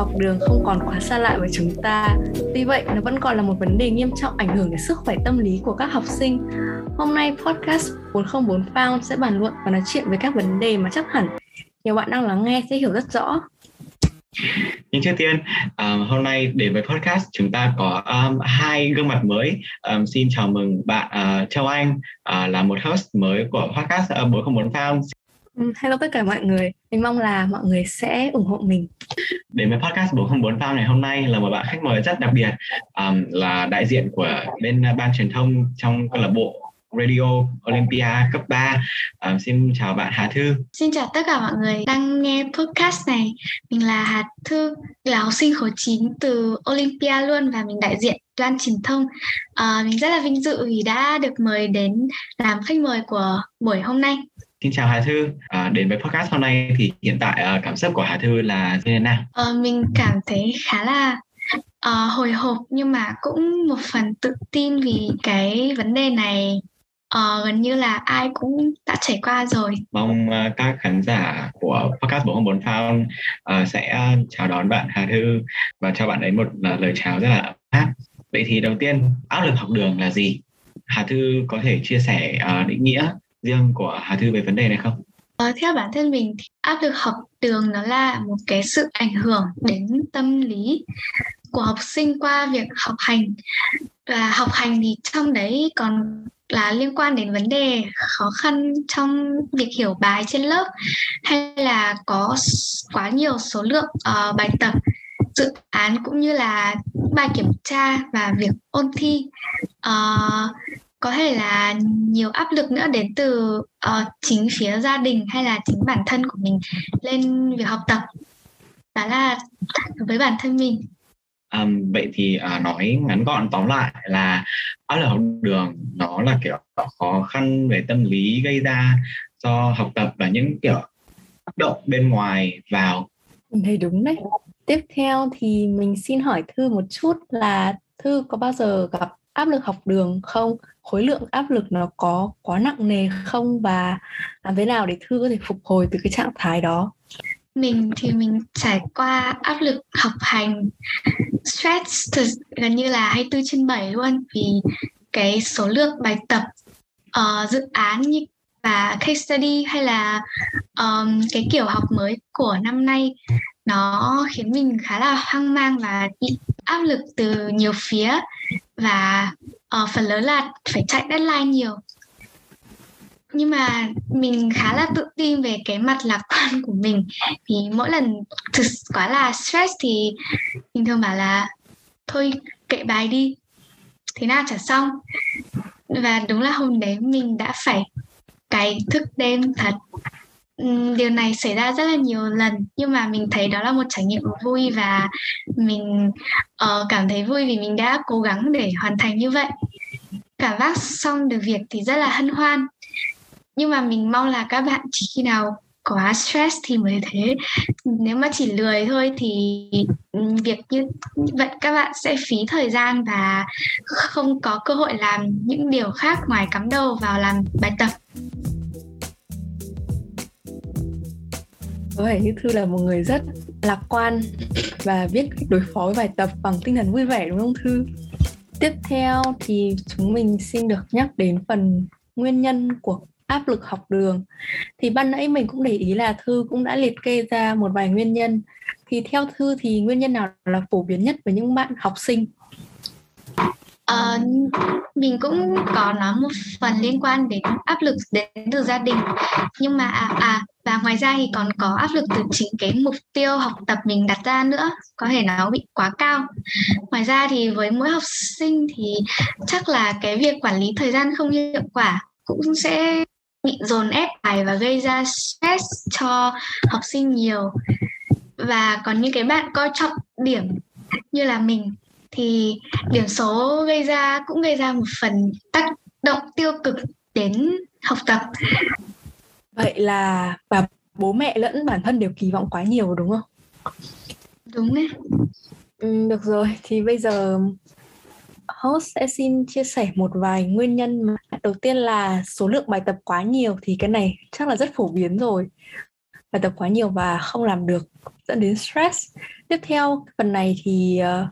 học đường không còn quá xa lạ với chúng ta. Tuy vậy, nó vẫn còn là một vấn đề nghiêm trọng ảnh hưởng đến sức khỏe tâm lý của các học sinh. Hôm nay podcast 404 Found sẽ bàn luận và nói chuyện về các vấn đề mà chắc hẳn nhiều bạn đang lắng nghe sẽ hiểu rất rõ. Nhưng trước tiên, um, hôm nay đến với podcast chúng ta có um, hai gương mặt mới. Um, xin chào mừng bạn uh, Châu Anh uh, là một host mới của podcast ờ, uh, 404 Found. Ừ, hello tất cả mọi người, mình mong là mọi người sẽ ủng hộ mình. Đến với podcast 404 Farm này hôm nay là một bạn khách mời rất đặc biệt um, là đại diện của bên ban truyền thông trong câu lạc bộ Radio Olympia cấp 3. Um, xin chào bạn Hà Thư. Xin chào tất cả mọi người đang nghe podcast này. Mình là Hà Thư, là học sinh khối 9 từ Olympia luôn và mình đại diện ban truyền thông. Uh, mình rất là vinh dự vì đã được mời đến làm khách mời của buổi hôm nay. Xin chào Hà Thư, à, đến với podcast hôm nay thì hiện tại à, cảm xúc của Hà Thư là như thế nào? Ờ, mình cảm thấy khá là uh, hồi hộp nhưng mà cũng một phần tự tin vì cái vấn đề này uh, gần như là ai cũng đã trải qua rồi. Mong uh, các khán giả của podcast 404 Found uh, sẽ chào đón bạn Hà Thư và cho bạn ấy một uh, lời chào rất là ấm áp. Vậy thì đầu tiên, áp lực học đường là gì? Hà Thư có thể chia sẻ uh, định nghĩa riêng của Hà Thư về vấn đề này không? Ờ, theo bản thân mình thì áp lực học đường nó là một cái sự ảnh hưởng đến tâm lý của học sinh qua việc học hành và học hành thì trong đấy còn là liên quan đến vấn đề khó khăn trong việc hiểu bài trên lớp hay là có quá nhiều số lượng uh, bài tập dự án cũng như là bài kiểm tra và việc ôn thi uh, có thể là nhiều áp lực nữa đến từ uh, chính phía gia đình hay là chính bản thân của mình lên việc học tập. Đó là với bản thân mình. Um, vậy thì uh, nói ngắn gọn tóm lại là áp lực học đường nó là kiểu khó khăn về tâm lý gây ra do học tập và những kiểu tác động bên ngoài vào. Mình thấy đúng đấy. Tiếp theo thì mình xin hỏi thư một chút là thư có bao giờ gặp áp lực học đường không? Khối lượng áp lực nó có quá nặng nề không? Và làm thế nào để thư có thể phục hồi từ cái trạng thái đó? Mình thì mình trải qua áp lực học hành stress từ gần như là 24 trên 7 luôn. Vì cái số lượng bài tập uh, dự án như và case study hay là um, cái kiểu học mới của năm nay nó khiến mình khá là hoang mang và bị áp lực từ nhiều phía và uh, phần lớn là phải chạy deadline nhiều. Nhưng mà mình khá là tự tin về cái mặt lạc quan của mình. Vì mỗi lần thực quá là stress thì mình thường bảo là thôi kệ bài đi. Thế nào chả xong. Và đúng là hôm đấy mình đã phải cày thức đêm thật. Ừ, điều này xảy ra rất là nhiều lần nhưng mà mình thấy đó là một trải nghiệm vui và mình uh, cảm thấy vui vì mình đã cố gắng để hoàn thành như vậy. Cảm giác xong được việc thì rất là hân hoan. Nhưng mà mình mong là các bạn chỉ khi nào quá stress thì mới thế. Nếu mà chỉ lười thôi thì ừ, việc như vậy các bạn sẽ phí thời gian và không có cơ hội làm những điều khác ngoài cắm đầu vào làm bài tập. Có vẻ như thư là một người rất lạc quan và biết cách đối phó với bài tập bằng tinh thần vui vẻ, đúng không thư? Tiếp theo thì chúng mình xin được nhắc đến phần nguyên nhân của áp lực học đường. Thì ban nãy mình cũng để ý là thư cũng đã liệt kê ra một vài nguyên nhân. Thì theo thư thì nguyên nhân nào là phổ biến nhất với những bạn học sinh? Uh, mình cũng có nói một phần liên quan đến áp lực đến từ gia đình. Nhưng mà à, à và ngoài ra thì còn có áp lực từ chính cái mục tiêu học tập mình đặt ra nữa có thể nó bị quá cao. Ngoài ra thì với mỗi học sinh thì chắc là cái việc quản lý thời gian không hiệu quả cũng sẽ bị dồn ép bài và gây ra stress cho học sinh nhiều. Và còn những cái bạn coi trọng điểm như là mình thì điểm số gây ra cũng gây ra một phần tác động tiêu cực đến học tập. Vậy là và bố mẹ lẫn bản thân đều kỳ vọng quá nhiều đúng không? Đúng đấy. Ừ, được rồi. Thì bây giờ host sẽ xin chia sẻ một vài nguyên nhân mà. Đầu tiên là số lượng bài tập quá nhiều thì cái này chắc là rất phổ biến rồi. Bài tập quá nhiều và không làm được dẫn đến stress. Tiếp theo phần này thì uh,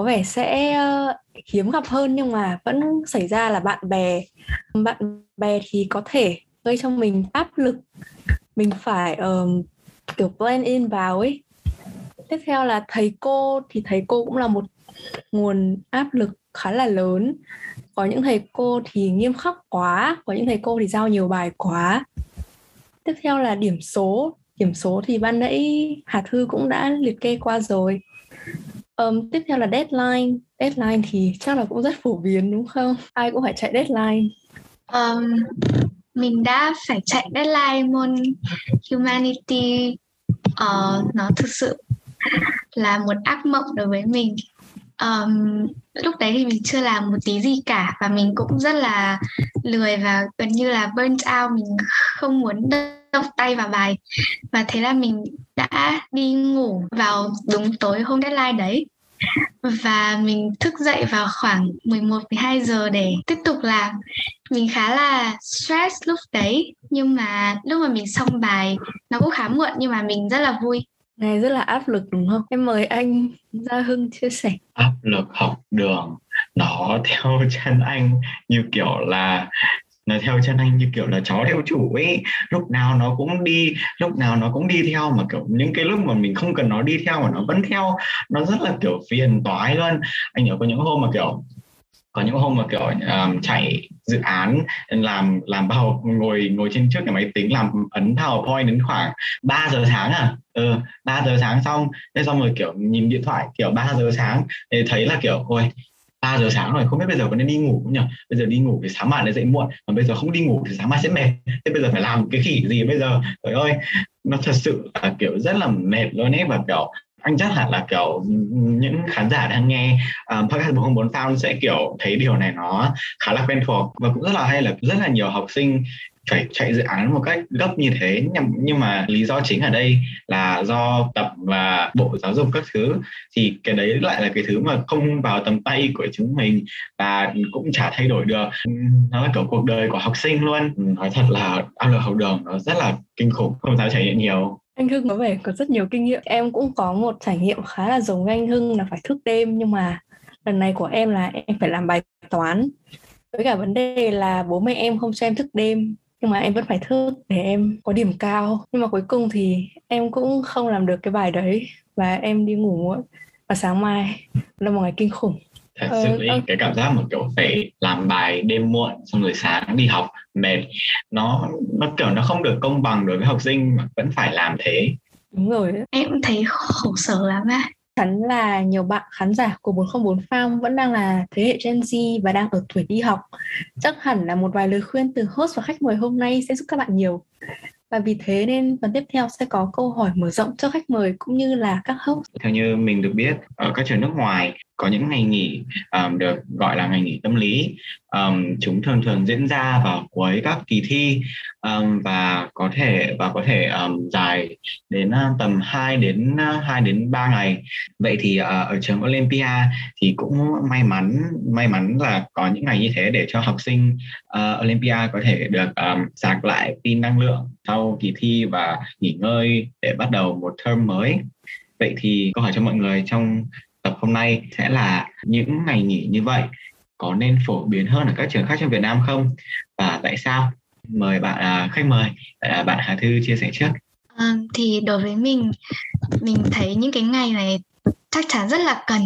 có vẻ sẽ ờ, hiếm gặp hơn nhưng mà vẫn xảy ra là bạn bè bạn bè thì có thể gây cho mình áp lực. Mình phải um, kiểu blend in vào ấy. Tiếp theo là thầy cô thì thầy cô cũng là một nguồn áp lực khá là lớn. Có những thầy cô thì nghiêm khắc quá có những thầy cô thì giao nhiều bài quá. Tiếp theo là điểm số. Điểm số thì ban nãy Hà Thư cũng đã liệt kê qua rồi um, tiếp theo là deadline. Deadline thì chắc là cũng rất phổ biến đúng không? Ai cũng phải chạy deadline. Um, mình đã phải chạy deadline môn humanity. Uh, nó thực sự là một ác mộng đối với mình um, lúc đấy thì mình chưa làm một tí gì cả và mình cũng rất là lười và gần như là burnt out mình không muốn động tay vào bài và thế là mình đã đi ngủ vào đúng tối hôm deadline đấy và mình thức dậy vào khoảng 11 12 giờ để tiếp tục làm. Mình khá là stress lúc đấy nhưng mà lúc mà mình xong bài nó cũng khá muộn nhưng mà mình rất là vui. Này, rất là áp lực, đúng không? Em mời anh Gia Hưng chia sẻ. Áp lực học đường, nó theo chân anh như kiểu là, nó theo chân anh như kiểu là chó theo chủ ấy lúc nào nó cũng đi, lúc nào nó cũng đi theo, mà kiểu những cái lúc mà mình không cần nó đi theo mà nó vẫn theo, nó rất là kiểu phiền toái luôn anh nhớ có những hôm mà kiểu có những hôm mà kiểu um, chạy dự án làm làm bao ngồi ngồi trên trước cái máy tính làm ấn PowerPoint đến khoảng 3 giờ sáng à? Ừ 3 giờ sáng xong thế xong rồi kiểu nhìn điện thoại kiểu 3 giờ sáng thì thấy là kiểu ôi 3 giờ sáng rồi không biết bây giờ có nên đi ngủ không nhỉ? Bây giờ đi ngủ thì sáng mai lại dậy muộn mà bây giờ không đi ngủ thì sáng mai sẽ mệt. Thế bây giờ phải làm cái khỉ gì bây giờ? Trời ơi nó thật sự là kiểu rất là mệt luôn ấy và kiểu anh chắc hẳn là kiểu những khán giả đang nghe um, podcast 404 Found sẽ kiểu thấy điều này nó khá là quen thuộc và cũng rất là hay là rất là nhiều học sinh phải chạy dự án một cách gấp như thế. Nhưng mà lý do chính ở đây là do tập và bộ giáo dục các thứ. Thì cái đấy lại là cái thứ mà không vào tầm tay của chúng mình và cũng chả thay đổi được. Nó là kiểu cuộc đời của học sinh luôn. Nói thật là áp lực học đường nó rất là kinh khủng không dám trải nghiệm nhiều anh Hưng có vẻ có rất nhiều kinh nghiệm. Em cũng có một trải nghiệm khá là giống anh Hưng là phải thức đêm, nhưng mà lần này của em là em phải làm bài toán. Với cả vấn đề là bố mẹ em không cho em thức đêm, nhưng mà em vẫn phải thức để em có điểm cao. Nhưng mà cuối cùng thì em cũng không làm được cái bài đấy và em đi ngủ muộn và sáng mai. Là một ngày kinh khủng thật sự ờ, okay. cái cảm giác mà kiểu phải làm bài đêm muộn xong rồi sáng đi học mệt nó nó kiểu nó không được công bằng đối với học sinh mà vẫn phải làm thế đúng rồi em thấy khổ sở lắm á chắn là nhiều bạn khán giả của 404 Farm vẫn đang là thế hệ Gen Z và đang ở tuổi đi học. Chắc hẳn là một vài lời khuyên từ host và khách mời hôm nay sẽ giúp các bạn nhiều. Và vì thế nên phần tiếp theo sẽ có câu hỏi mở rộng cho khách mời cũng như là các host. Theo như mình được biết, ở các trường nước ngoài có những ngày nghỉ um, được gọi là ngày nghỉ tâm lý. Um, chúng thường thường diễn ra vào cuối các kỳ thi um, và có thể và có thể um, dài đến uh, tầm 2 đến uh, 2 đến 3 ngày. Vậy thì uh, ở trường Olympia thì cũng may mắn may mắn là có những ngày như thế để cho học sinh uh, Olympia có thể được um, sạc lại pin năng lượng sau kỳ thi và nghỉ ngơi để bắt đầu một term mới. Vậy thì câu hỏi cho mọi người trong tập hôm nay sẽ là những ngày nghỉ như vậy có nên phổ biến hơn ở các trường khác trong Việt Nam không và tại sao? Mời bạn à, khách mời à, bạn Hà Thư chia sẻ trước. À, thì đối với mình mình thấy những cái ngày này chắc chắn rất là cần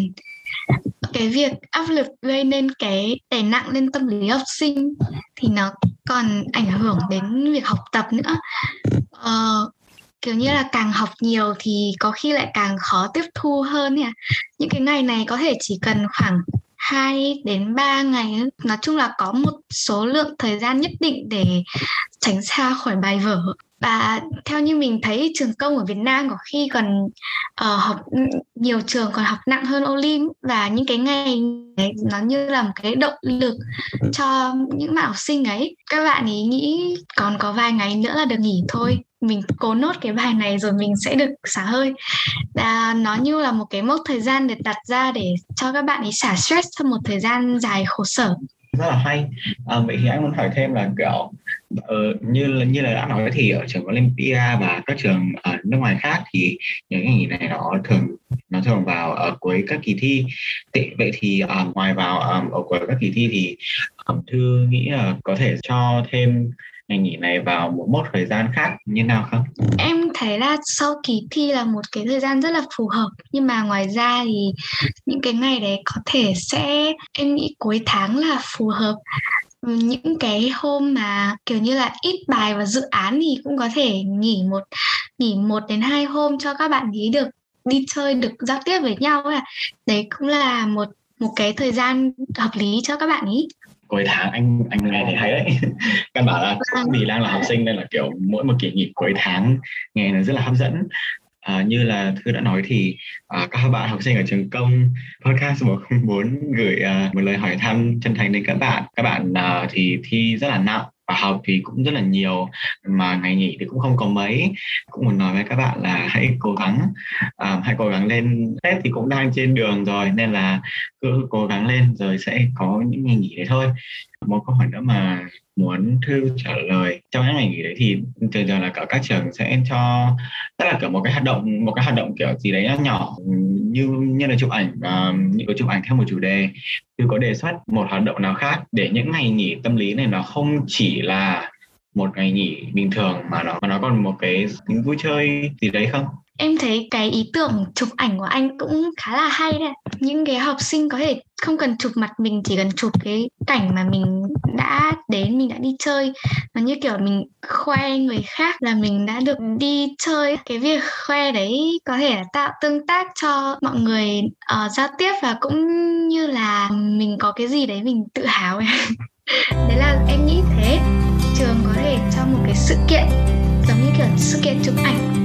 cái việc áp lực gây nên cái đè nặng lên tâm lý học sinh thì nó còn ảnh hưởng đến việc học tập nữa ờ, kiểu như là càng học nhiều thì có khi lại càng khó tiếp thu hơn nhỉ những cái ngày này có thể chỉ cần khoảng 2 đến 3 ngày nói chung là có một số lượng thời gian nhất định để tránh xa khỏi bài vở. Và theo như mình thấy trường công ở Việt Nam có khi còn uh, học nhiều trường còn học nặng hơn Olim và những cái ngày này nó như là một cái động lực cho những bạn học sinh ấy. Các bạn ý nghĩ còn có vài ngày nữa là được nghỉ thôi mình cố nốt cái bài này rồi mình sẽ được xả hơi. À, nó như là một cái mốc thời gian để đặt ra để cho các bạn ấy xả stress trong một thời gian dài khổ sở. Rất là hay. À, vậy thì anh muốn hỏi thêm là kiểu ờ, như như là đã nói thì ở trường Olympia và các trường ở nước ngoài khác thì những ngày nghỉ này nó thường nó thường vào ở cuối các kỳ thi. Thì, vậy thì uh, ngoài vào um, ở cuối các kỳ thi thì um, thư nghĩ là có thể cho thêm ngày nghỉ này vào một mốc thời gian khác như nào không? Em thấy là sau kỳ thi là một cái thời gian rất là phù hợp. Nhưng mà ngoài ra thì những cái ngày đấy có thể sẽ, em nghĩ cuối tháng là phù hợp. Những cái hôm mà kiểu như là ít bài và dự án thì cũng có thể nghỉ một nghỉ một đến hai hôm cho các bạn ý được đi chơi, được giao tiếp với nhau à đấy cũng là một một cái thời gian hợp lý cho các bạn ý. Cuối tháng anh anh nghe thấy hay đấy. Căn bản là vâng. vì đang là học sinh nên là kiểu mỗi một kỳ nghỉ cuối tháng nghe nó rất là hấp dẫn. À, như là thư đã nói thì à, các bạn học sinh ở trường công podcast 104 gửi à, một lời hỏi thăm chân thành đến các bạn. Các bạn à, thì thi rất là nặng học thì cũng rất là nhiều mà ngày nghỉ thì cũng không có mấy. Cũng muốn nói với các bạn là hãy cố gắng uh, hãy cố gắng lên. Tết thì cũng đang trên đường rồi nên là cứ cố gắng lên rồi sẽ có những ngày nghỉ đấy thôi một câu hỏi nữa mà muốn thư trả lời trong những ngày nghỉ đấy thì thường thường là cả các trường sẽ cho tức là kiểu một cái hoạt động, một cái hoạt động kiểu gì đấy nhỏ, như như là chụp ảnh và những cái chụp ảnh theo một chủ đề. Thư có đề xuất một hoạt động nào khác để những ngày nghỉ tâm lý này nó không chỉ là một ngày nghỉ bình thường mà nó mà nó còn một cái tính vui chơi gì đấy không? Em thấy cái ý tưởng chụp ảnh của anh cũng khá là hay đấy. Những cái học sinh có thể không cần chụp mặt mình chỉ cần chụp cái cảnh mà mình đã đến mình đã đi chơi. Nó như kiểu mình khoe người khác là mình đã được đi chơi. Cái việc khoe đấy có thể tạo tương tác cho mọi người uh, giao tiếp và cũng như là mình có cái gì đấy mình tự hào đấy là em nghĩ thế. Trường có thể cho một cái sự kiện giống như kiểu sự kiện chụp ảnh.